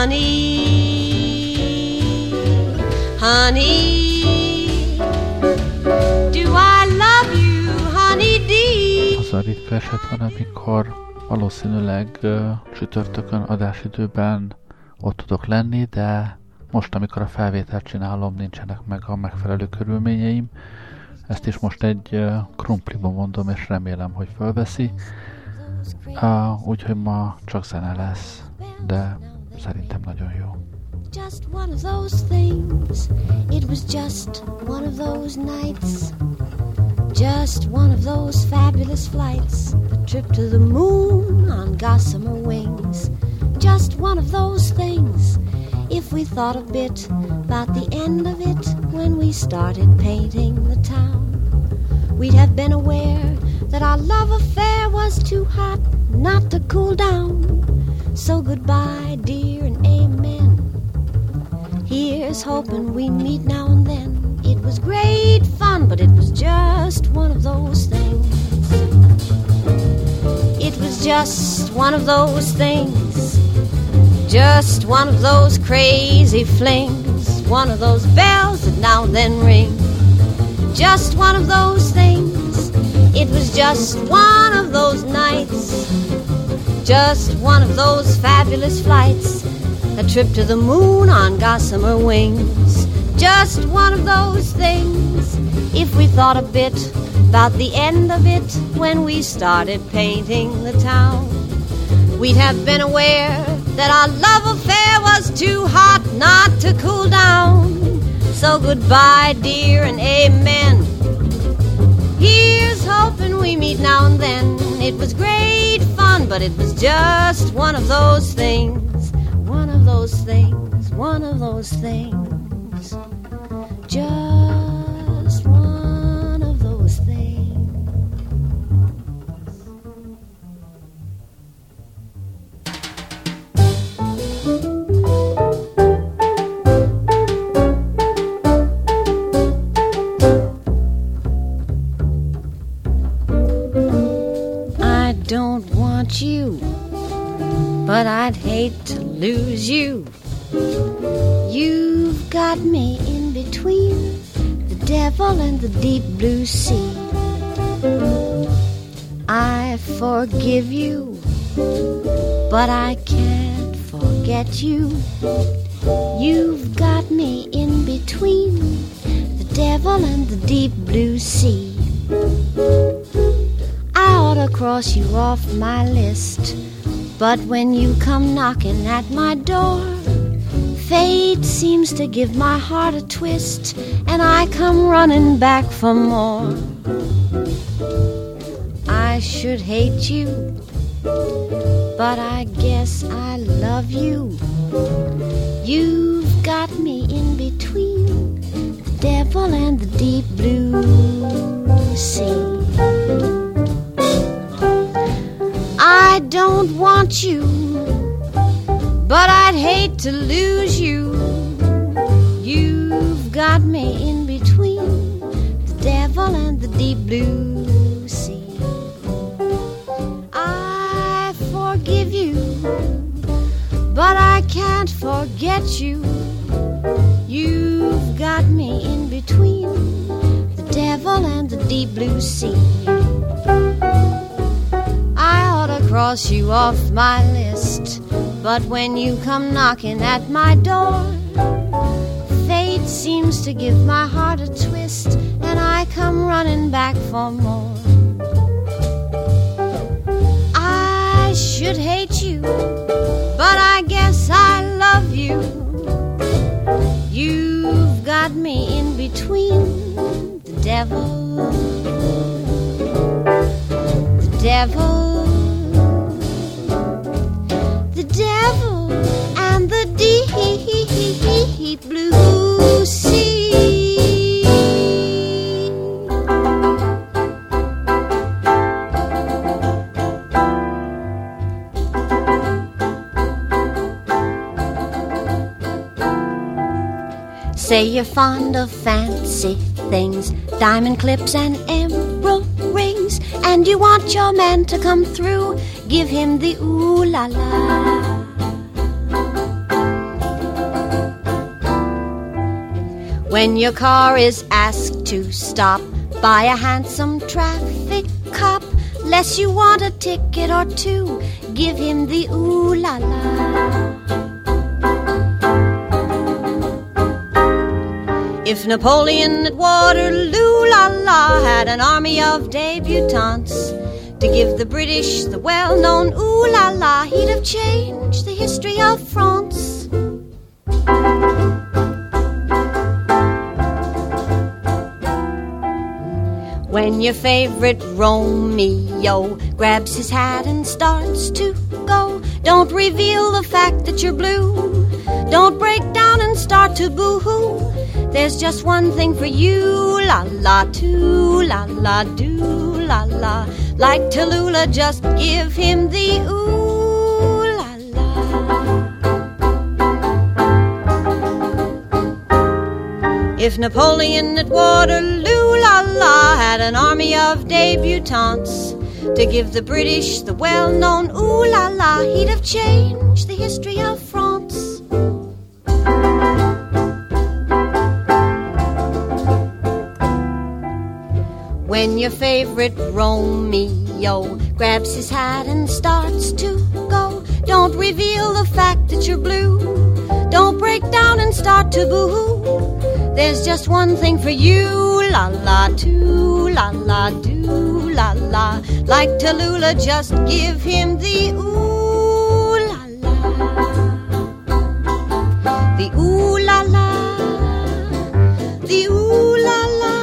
honey, honey? Do I love a ritka eset van, amikor valószínűleg ö, csütörtökön adásidőben ott tudok lenni, de most, amikor a felvételt csinálom, nincsenek meg a megfelelő körülményeim. Ezt is most egy ö, krumpliba mondom, és remélem, hogy fölveszi. Uh, úgyhogy ma csak zene lesz, de Just one of those things. It was just one of those nights. Just one of those fabulous flights. The trip to the moon on gossamer wings. Just one of those things. If we thought a bit about the end of it when we started painting the town, we'd have been aware that our love affair was too hot not to cool down. So goodbye, dear, and amen. Here's hoping we meet now and then. It was great fun, but it was just one of those things. It was just one of those things. Just one of those crazy flings. One of those bells that now and then ring. Just one of those things. It was just one of those nights. Just one of those fabulous flights. A trip to the moon on gossamer wings. Just one of those things. If we thought a bit about the end of it when we started painting the town, we'd have been aware that our love affair was too hot not to cool down. So goodbye, dear, and amen. Hoping we meet now and then. It was great fun, but it was just one of those things. One of those things. One of those things. Just deep blue sea. I forgive you, but I can't forget you. You've got me in between the devil and the deep blue sea. I ought to cross you off my list. But when you come knocking at my door, fate seems to give my heart a twist, and I come running back for more. I should hate you, but I guess I love you. You've got me in between the devil and the deep blue sea. I don't want you, but I'd hate to lose you. Got me in between the devil and the deep blue sea. I forgive you, but I can't forget you. You've got me in between the devil and the deep blue sea. I ought to cross you off my list, but when you come knocking at my door, fate seems to give my heart a twist, and I come running back for more. I should hate you, but I guess I love you. You've got me in between the devil, the devil, the devil, and the deep blue. Say you're fond of fancy things, diamond clips and emerald rings, and you want your man to come through. Give him the ooh la la. When your car is asked to stop by a handsome traffic cop, less you want a ticket or two, give him the ooh la la. If Napoleon at Waterloo, la la, had an army of debutantes to give the British the well known ooh la la, he'd have changed the history of France. When your favorite Romeo grabs his hat and starts to go, don't reveal the fact that you're blue. Don't break down and start to boo hoo. There's just one thing for you, la la, too, la la, do, la la. Like Tallulah, just give him the ooh, la la. If Napoleon at Waterloo, la la, had an army of debutantes to give the British the well known ooh la la, he'd have changed the history of France. When your favorite Romeo grabs his hat and starts to go, don't reveal the fact that you're blue. Don't break down and start to boo hoo. There's just one thing for you, la la, too, la la, do, la la. Like Tallulah, just give him the ooh la la. The ooh la la. The ooh la la.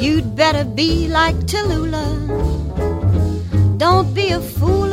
You'd better be like Tallulah. Don't be a fool.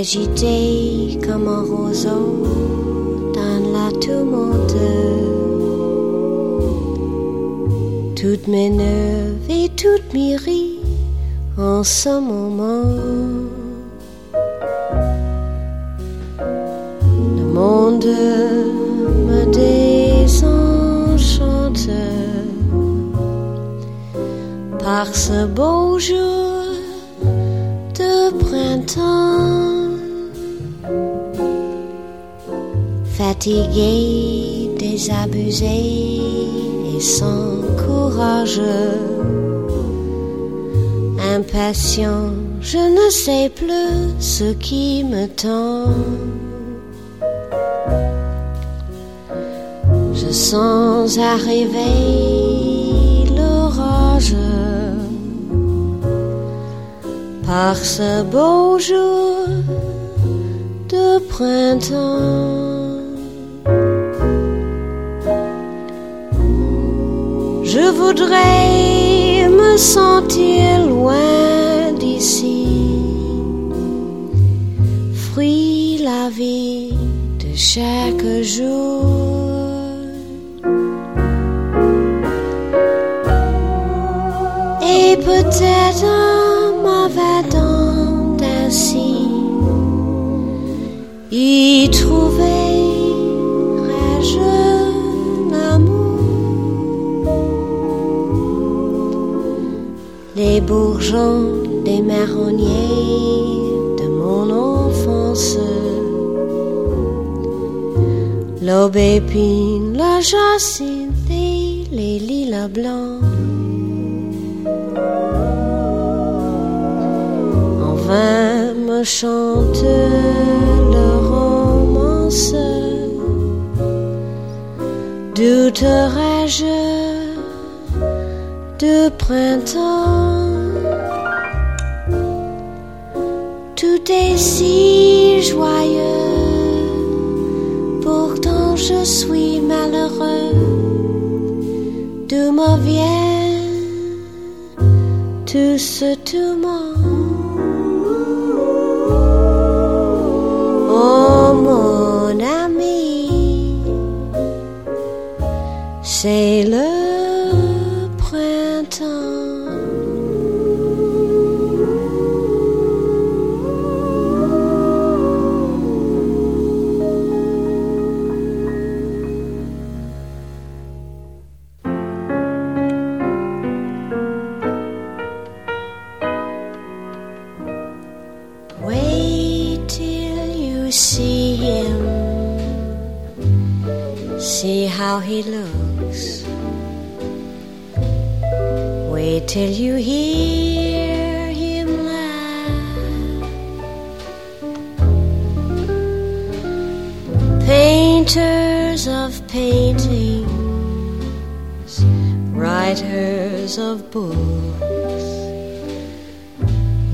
Agité comme un roseau dans la tourmente. Toutes mes nerfs et toutes mes rires en ce moment. Le monde me désenchante par ce beau jour de printemps. Fatigué, désabusé et sans courage, impatient, je ne sais plus ce qui me tend. Je sens arriver l'orage par ce beau jour de printemps. Voudrais me sentir loin d'ici, fruit la vie de chaque jour. Et peut-être les bourgeons des marronniers de mon enfance. L'aubépine, la jacinthe les lilas blancs. En vain me chante le romance. Douterais-je de printemps. Tout est si joyeux, pourtant je suis malheureux. D'où me vient tout ce tourment? Oh mon ami, c'est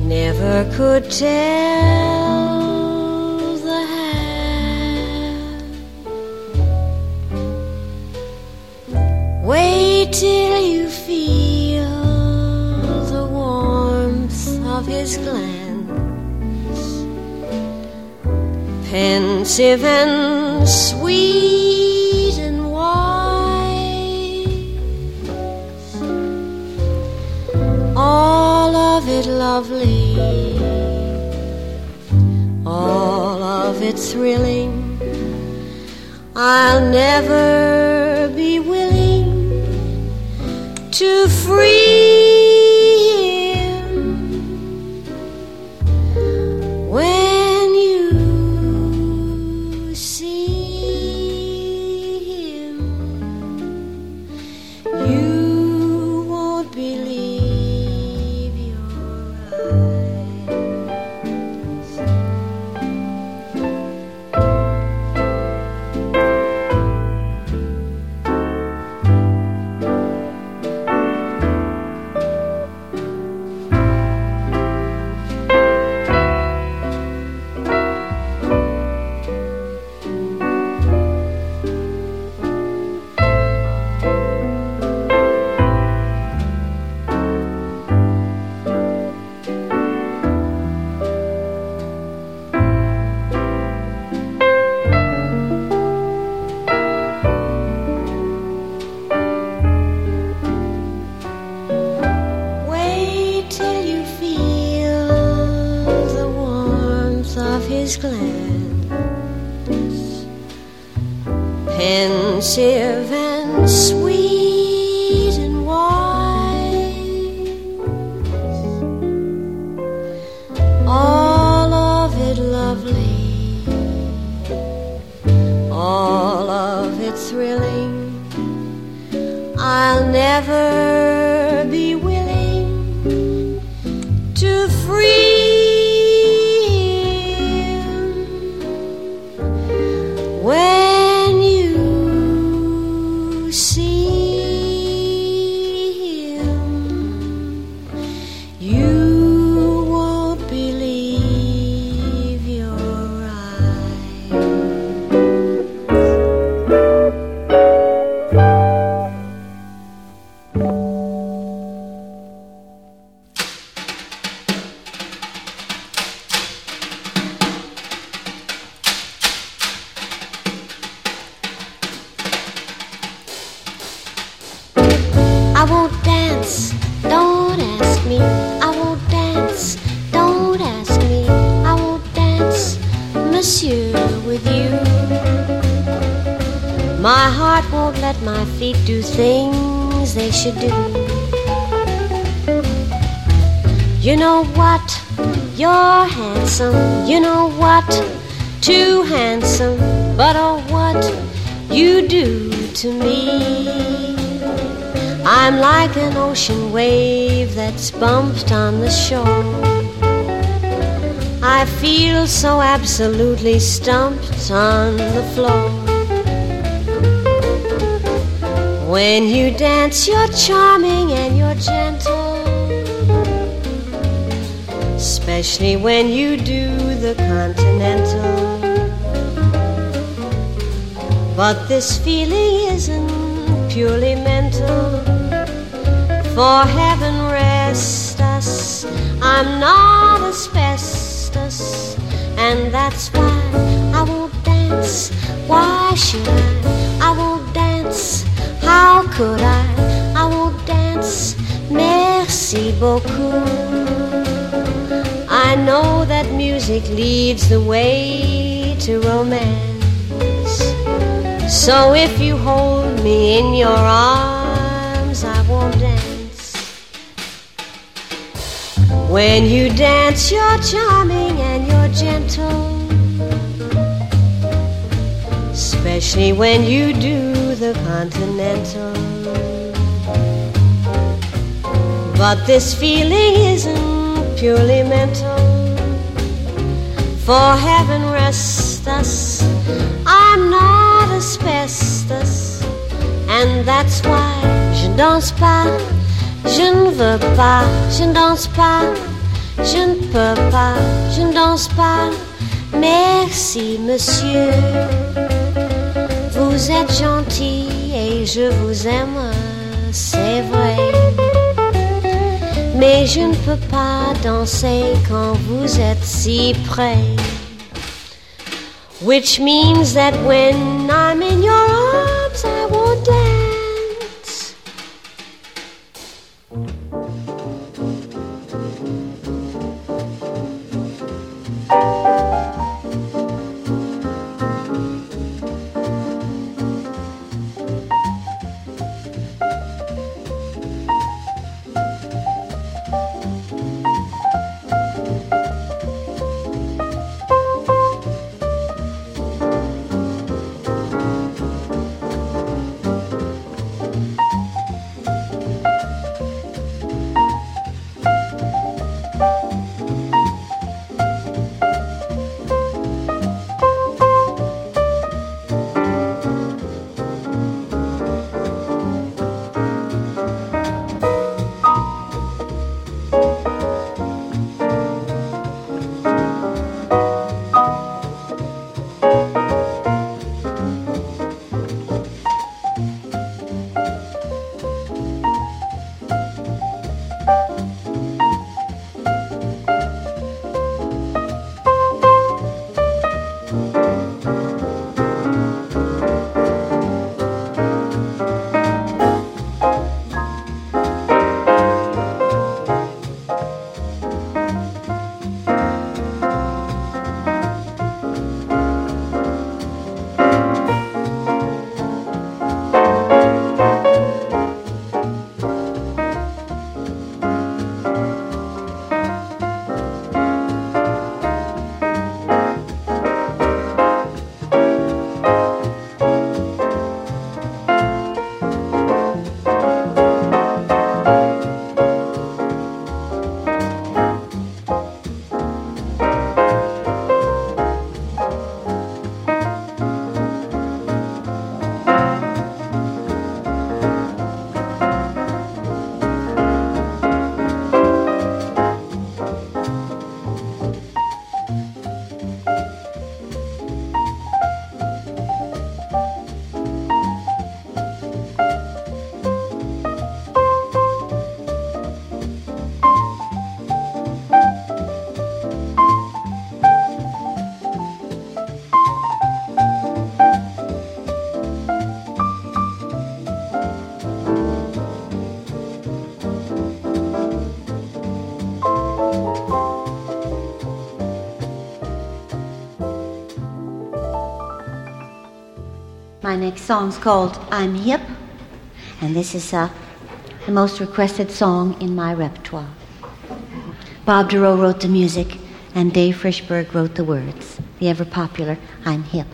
never could tell the half. Wait till you feel the warmth of his glance, pensive and sweet it lovely, all of it thrilling. I'll never be willing to free glance, pensive and sweet and wise, all of it lovely, all of it thrilling. I'll never to me. I'm like an ocean wave that's bumped on the shore. I feel so absolutely stumped on the floor. When you dance, you're charming and you're gentle. Especially when you do the continental. But this feeling isn't purely mental. For heaven rest us, I'm not asbestos, and that's why I won't dance. Why should I? I won't dance. How could I? I won't dance. Merci beaucoup. I know that music leads the way to romance. So if you hold me in your arms, I won't dance. When you dance, you're charming and you're gentle. Especially when you do the continental. But this feeling isn't purely mental. For heaven rest and that's why je ne danse pas, je ne veux pas, je ne danse pas, je ne peux pas, je ne danse pas. Merci, monsieur, vous êtes gentil et je vous aime, c'est vrai. Mais je ne peux pas danser quand vous êtes si près. Which means that when I'm in your next song's called I'm Hip, and this is uh, the most requested song in my repertoire. Bob Dorough wrote the music, and Dave Frishberg wrote the words. The ever popular I'm Hip.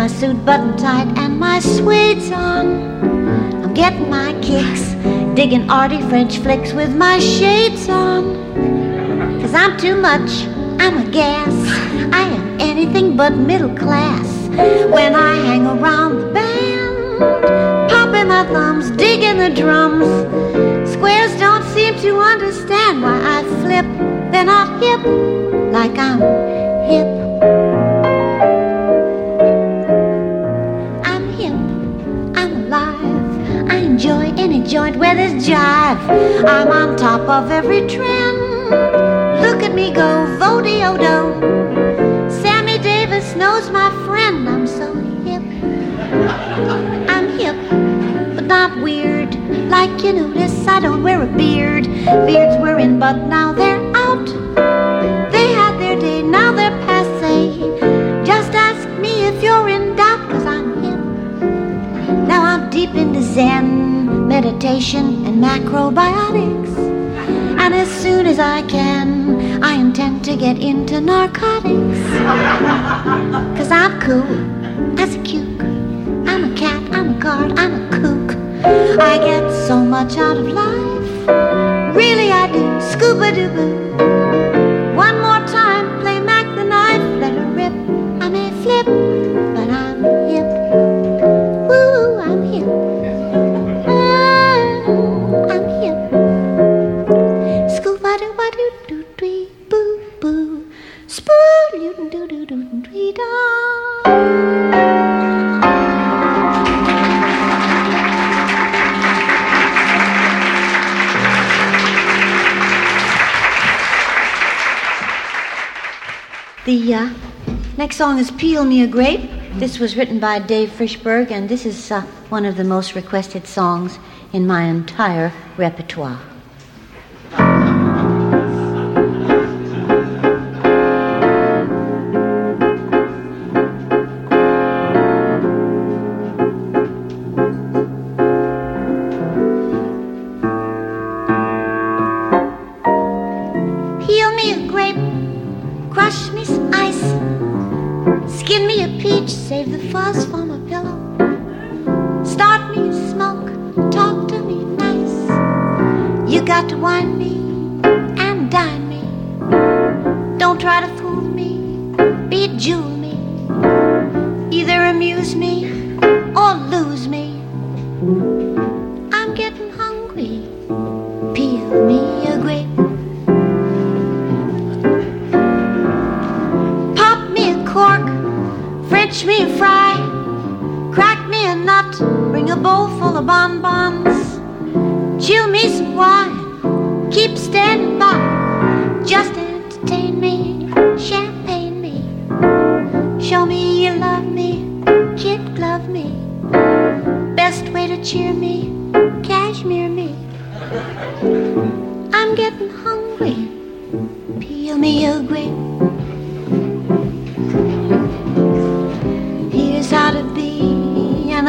My suit buttoned tight and my suede's on, I'm getting my kicks, digging arty French flicks with my shades on. Cause I'm too much, I'm a gas. I am anything but middle class when I hang around the band popping my thumbs, digging the drums. Squares don't seem to understand why I flip. They're not hip like I'm hip. Joint where there's jive. I'm on top of every trend. Look at me go, vodiodo. Sammy Davis knows my friend. I'm so hip. I'm hip but not weird. Like you notice, I don't wear a beard. Beards were in, but now they're out. They had their day, now they're passe. Just ask me if you're in doubt, cause I'm him. Now I'm deep into Zen, meditation, and macrobiotics. And as soon as I can, I intend to get into narcotics. Cause I'm cool as a cuke. I'm a cat, I'm a card, I'm a kook. I get so much out of life. Really, I do. Scuba doo. The uh, next song is Peel Me a Grape. This was written by Dave Frishberg, and this is uh, one of the most requested songs in my entire repertoire.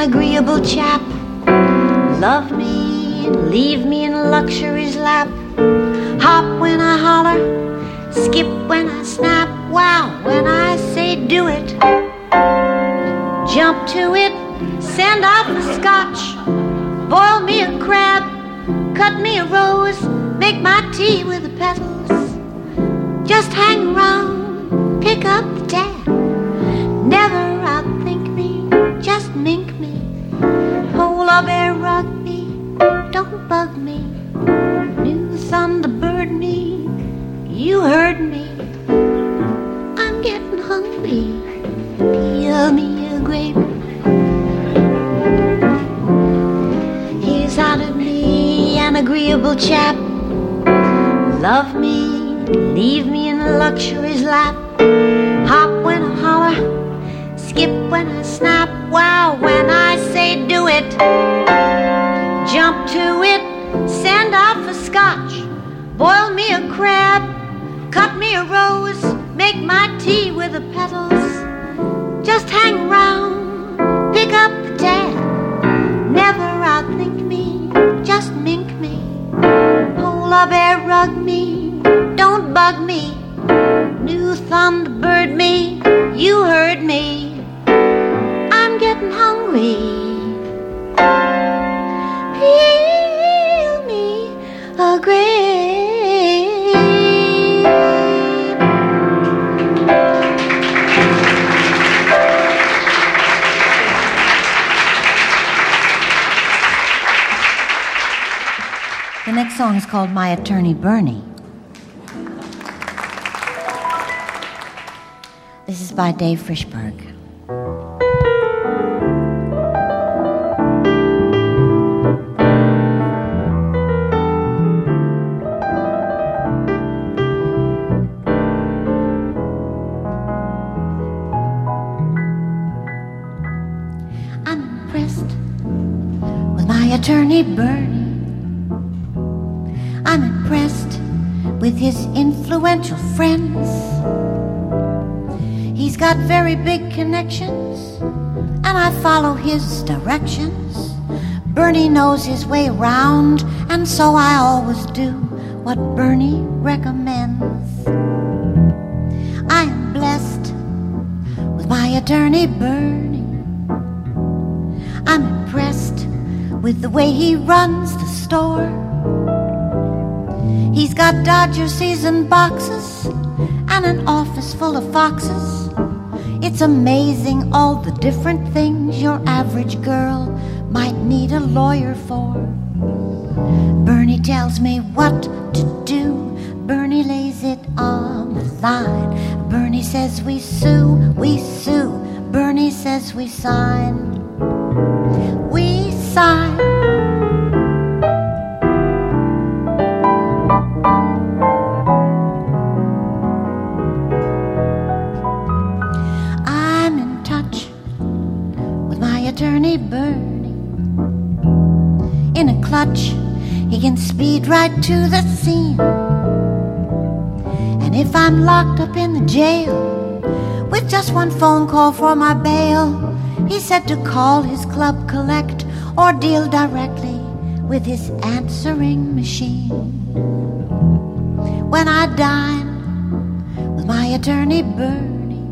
agreeable chap. Love me and leave me in luxury's lap. Hop when I holler, skip when I snap. Wow, when I say do it, jump to it, send off the scotch, boil me a crab, cut me a rose, make my tea with the petals. Just hang around, pick up the tab. Never mink me, polar bear rug me, don't bug me, new thunderbird me, you heard me. I'm getting hungry, peel me a grape. He's out of me, an agreeable chap. Love me, leave me in luxury's lap. Wow, when I say do it, jump to it, send off a scotch, boil me a crab, cut me a rose, make my tea with the petals. Just hang around, pick up the tab, never outthink me, just mink me. Polar bear rug me, don't bug me. New thunderbird me, you heard me. Hungry. Peel me a grape. The next song is called My Attorney Bernie. This is by Dave Frishberg. His directions. Bernie knows his way around, and so I always do what Bernie recommends. I am blessed with my attorney Bernie. I'm impressed with the way he runs the store. He's got Dodger season boxes and an office full of foxes. It's amazing all the different things your average girl might need a lawyer for. Bernie tells me what to do. Bernie lays it on the line. Bernie says we sue, we sue. Bernie says we sign. And if I'm locked up in the jail with just one phone call for my bail, he said to call his club collect or deal directly with his answering machine. When I dine with my attorney Bernie,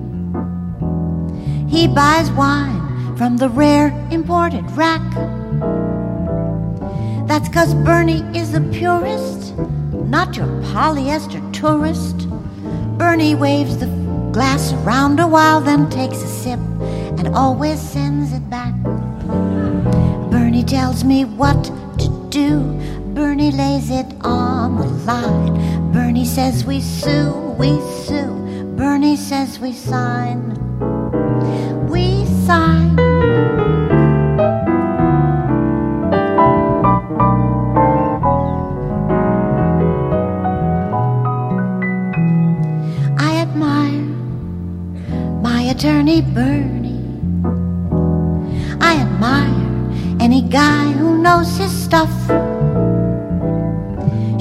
he buys wine from the rare imported rack. That's 'cause Bernie is the purist, not your polyester tourist. Bernie waves the glass around a while, then takes a sip and always sends it back. Bernie tells me what to do. Bernie lays it on the line. Bernie says we sue, we sue. Bernie says we sign. We sign. Attorney Bernie. I admire any guy who knows his stuff.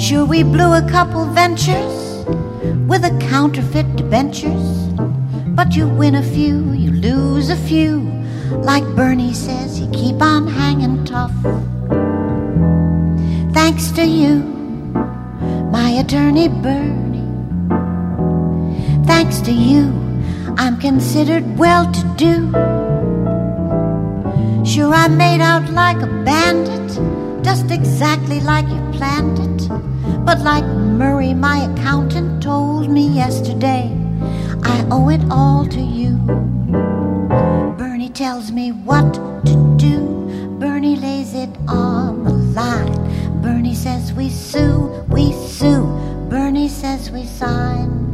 Sure, we blew a couple ventures with a counterfeit debentures. But you win a few, you lose a few. Like Bernie says, you keep on hanging tough. Thanks to you, my attorney Bernie. Thanks to you, I'm considered well to do. Sure, I made out like a bandit, just exactly like you planned it. But like Murray, my accountant, told me yesterday, I owe it all to you. Bernie tells me what to do. Bernie lays it on the line. Bernie says we sue, we sue. Bernie says we sign.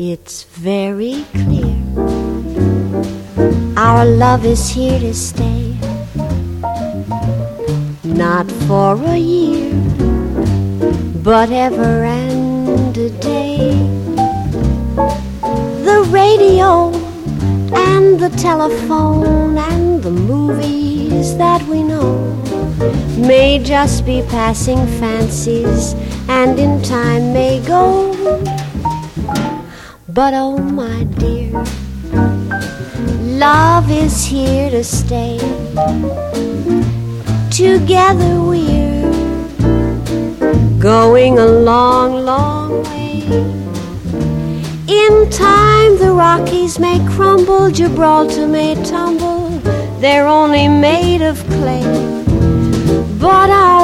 It's very clear our love is here to stay. Not for a year, but ever and a day. The radio and the telephone and the movies that we know may just be passing fancies and in time may go. But oh my dear, love is here to stay. Together we're going a long, long way. In time the Rockies may crumble, Gibraltar may tumble, they're only made of clay. But our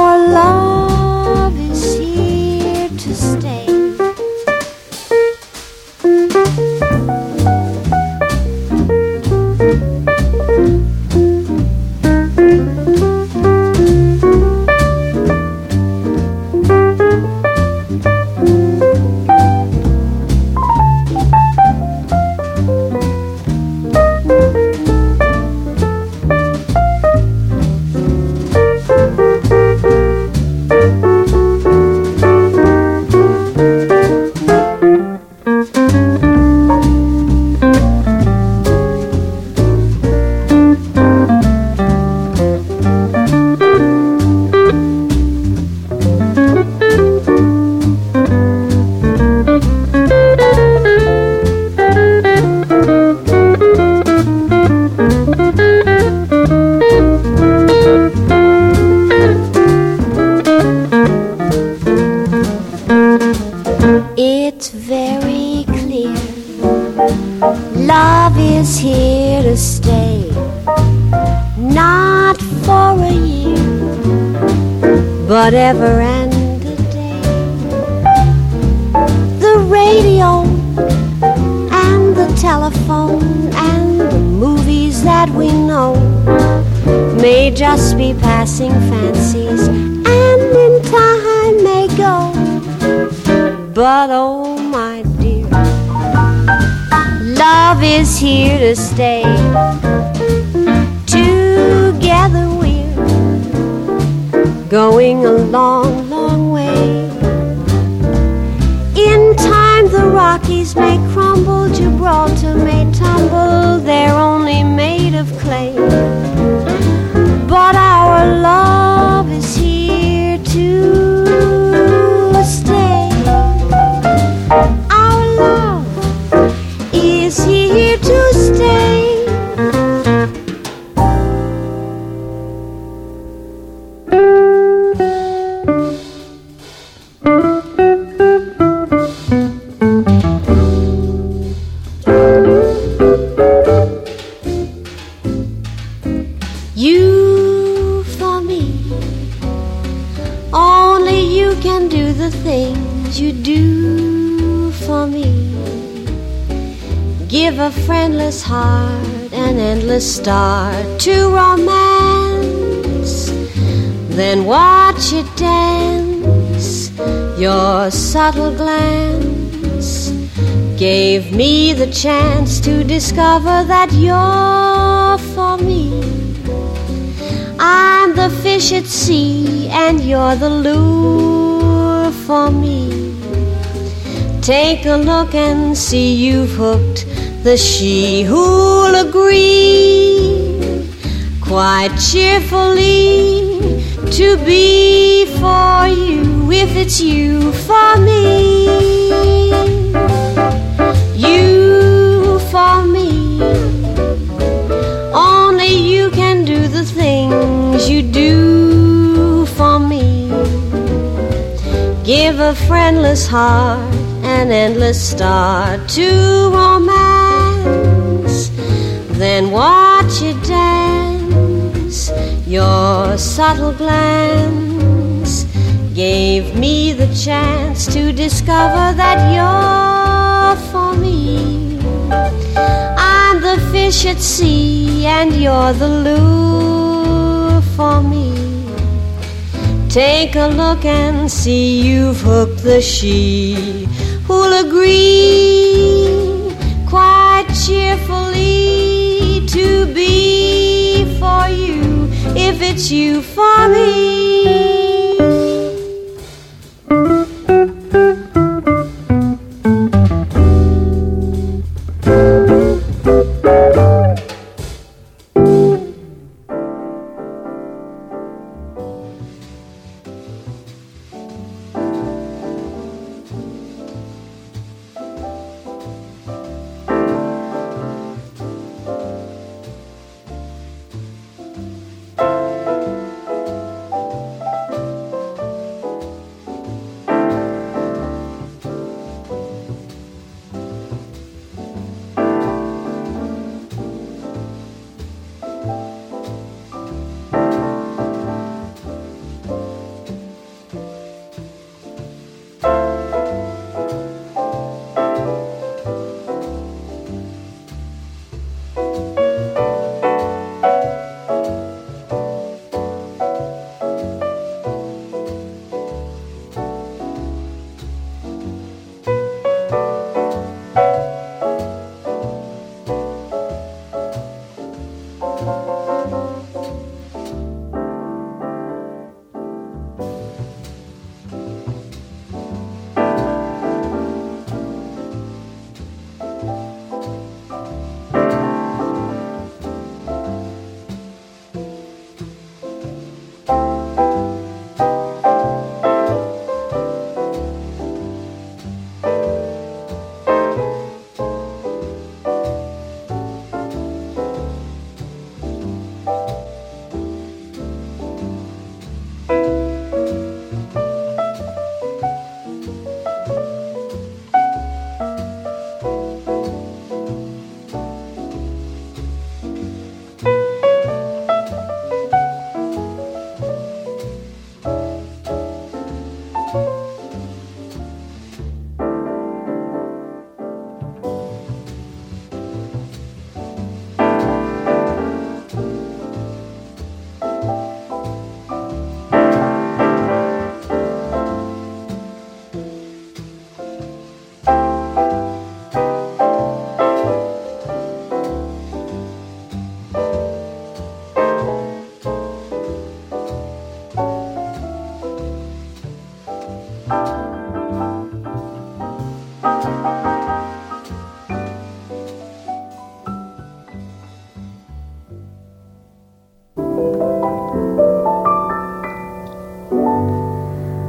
very clear. Love is here to stay, not for a year, but ever and a day. The radio and the telephone and the movies that we know may just be passing fancies, and in time may go. But oh love is here to stay. Together we're going a long, long way. In time the Rockies may crumble, Gibraltar may tumble, they're only made of clay. But our love is here to endless start to romance. Then watch it dance. Your subtle glance gave me the chance to discover that you're for me. I'm the fish at sea, and you're the lure for me. Take a look and see you've hooked the she who'll agree quite cheerfully to be for you if it's you for me. You for me. Only you can do the things you do for me. Give a friendless heart an endless start to romance. Then watch it dance. Your subtle glance gave me the chance to discover that you're for me. I'm the fish at sea, and you're the lure for me. Take a look and see you've hooked the she who'll agree quite cheerfully to be for you if it's you for me.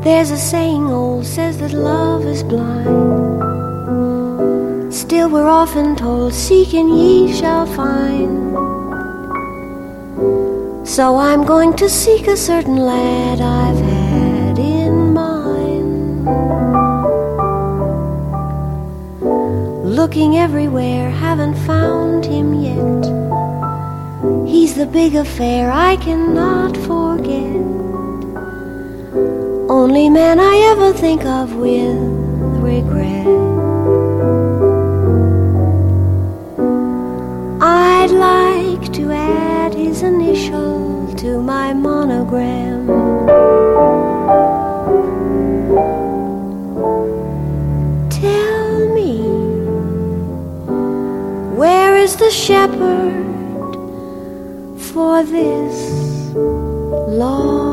There's a saying old says that love is blind. Still, we're often told, Seek and ye shall find. So I'm going to seek a certain lad I've had in mind. Looking everywhere, haven't found him yet. He's the big affair I cannot forget. Only man I ever think of with regret. I'd like to add his initial to my monogram. Tell me, where is the shepherd for this lost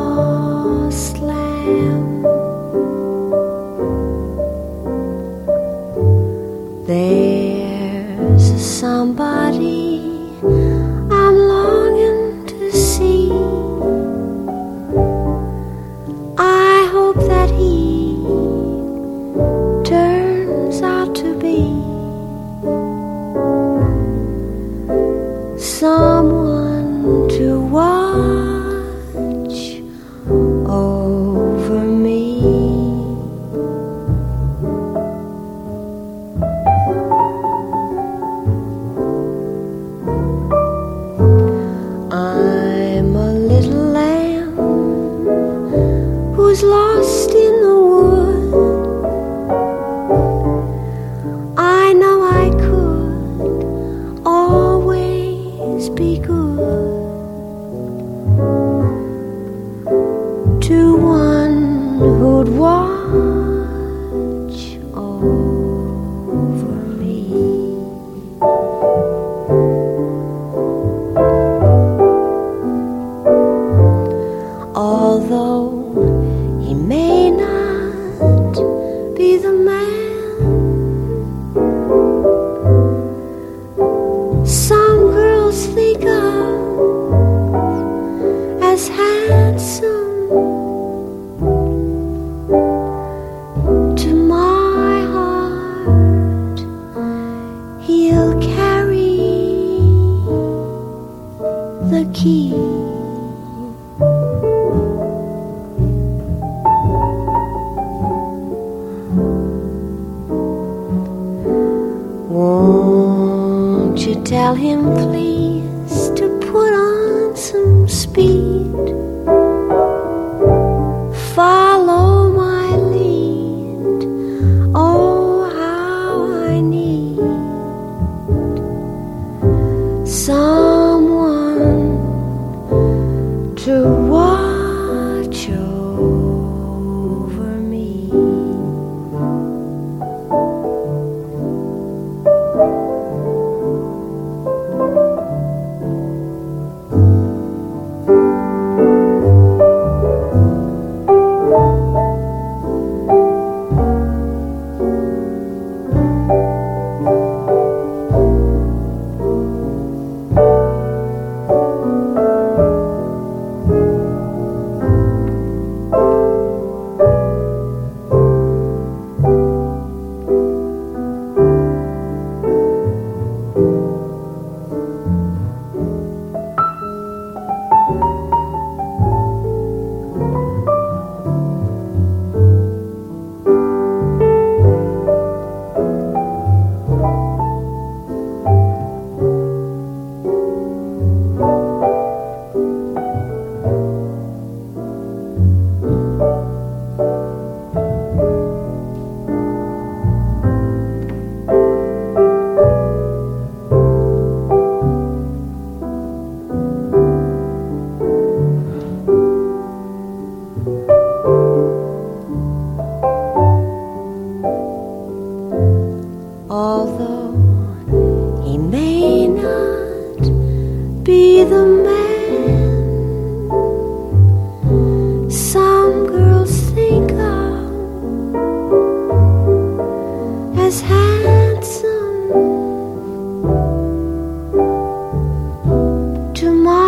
tomorrow.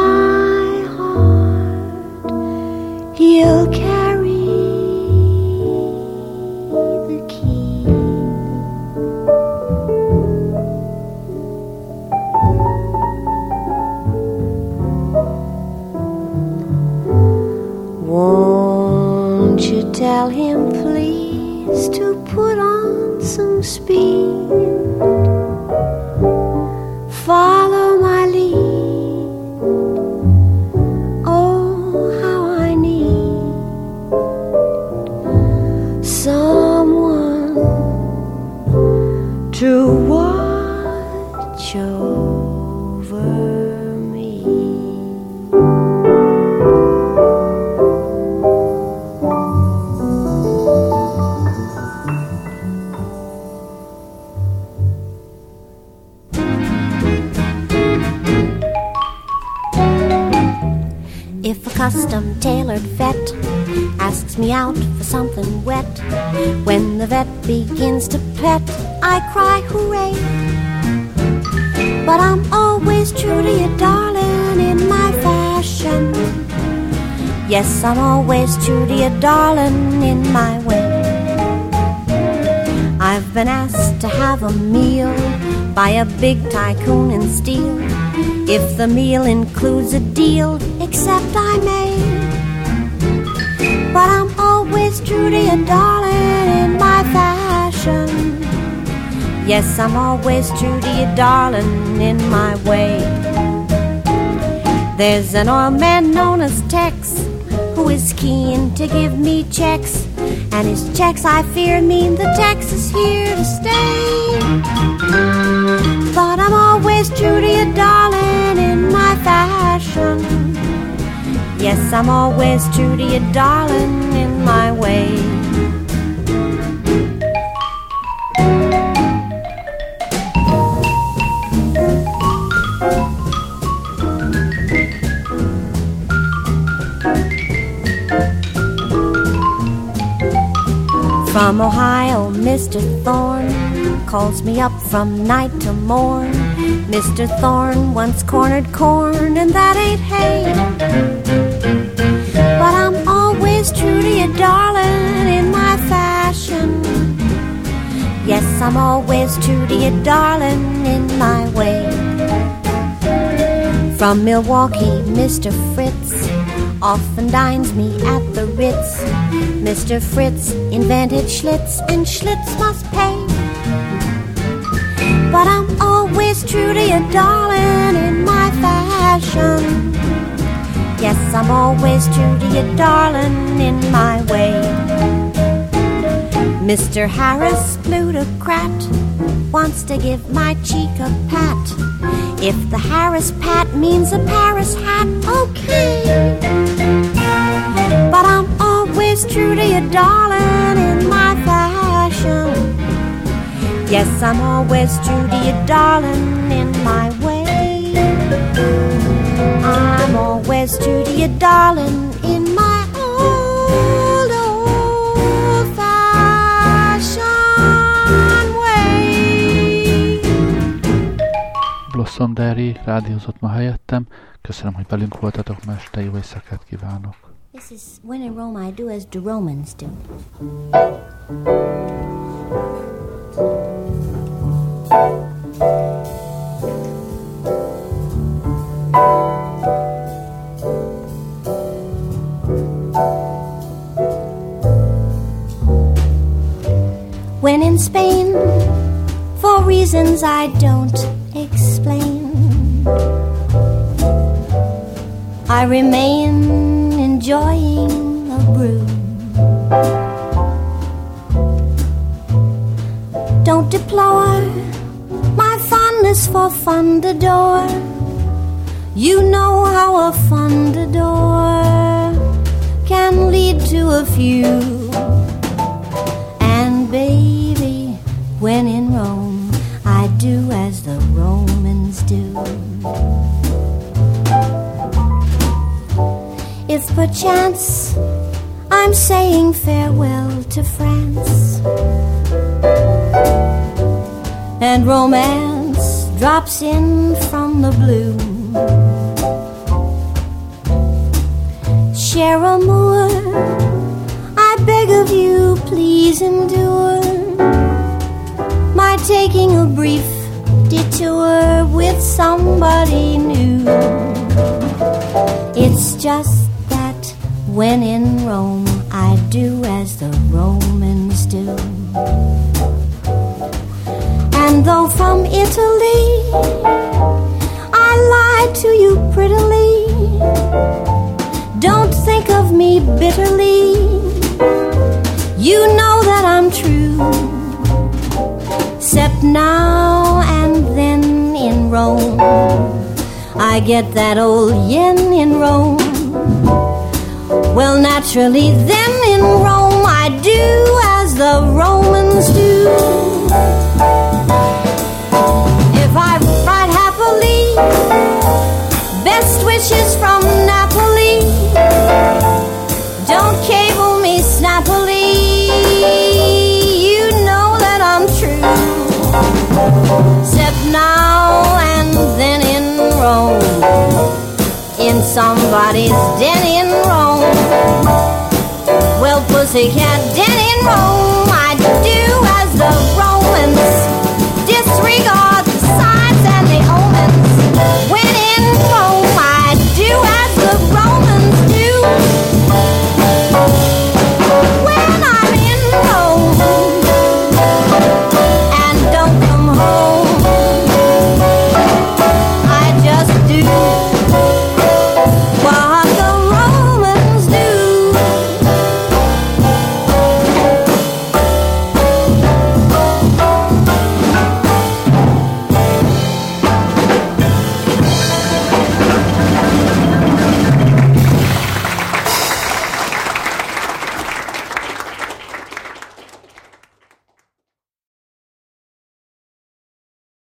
Darling, in my way. I've been asked to have a meal by a big tycoon in steel. If the meal includes a deal, except I may. But I'm always true to you, darling, in my fashion. Yes, I'm always true to you, darling, in my way. There's an oil man known as Tex who is keen to give me checks. And his checks, I fear, mean the Tex is here to stay. But I'm always true to you, darling, in my fashion. Yes, I'm always true to you, darling, in my way. From Ohio, Mr. Thorne calls me up from night to morn. Mr. Thorne once cornered corn, and that ain't hay. But I'm always true to you, darling, in my fashion. Yes, I'm always true to you, darling, in my way. From Milwaukee, Mr. Fritz often dines me at the Ritz. Mr. Fritz invented Schlitz, and Schlitz must pay. But I'm always true to you, darling, in my fashion. Yes, I'm always true to you, darling, in my way. Mr. Harris, plutocrat, wants to give my cheek a pat. If the Harris pat means a Paris hat, okay. True to you, darling, in my fashion. Yes, I'm always true to you, darling, in my way. I'm always true to you, darling, in my old, old fashioned way. Blossom Diary rádiózott ma helyettem. Köszönöm, hogy velünk voltatok, meste jó éjszakát kívánok. This is when in Rome I do as the Romans do. When in Spain, for reasons I don't explain, I remain enjoying a brew. Don't deplore my fondness for Fundador. You know how a Fundador can lead to a few. And baby, when in Rome, I do as the Romans do. If perchance I'm saying farewell to France, and romance drops in from the blue. Cher amour, I beg of you, please endure my taking a brief detour with somebody new. It's just when in Rome I do as the Romans do. And though from Italy I lied to you prettily, don't think of me bitterly. You know that I'm true. Except now and then in Rome, I get that old yen in Rome. Well, naturally, then in Rome, I do as the Romans do. If I ride happily, best wishes from Napoli. Don't cable me snappily. You know that I'm true. Except now and then in Rome, in somebody's den in Rome. Well, pussycat den in Rome, I do as the Romans.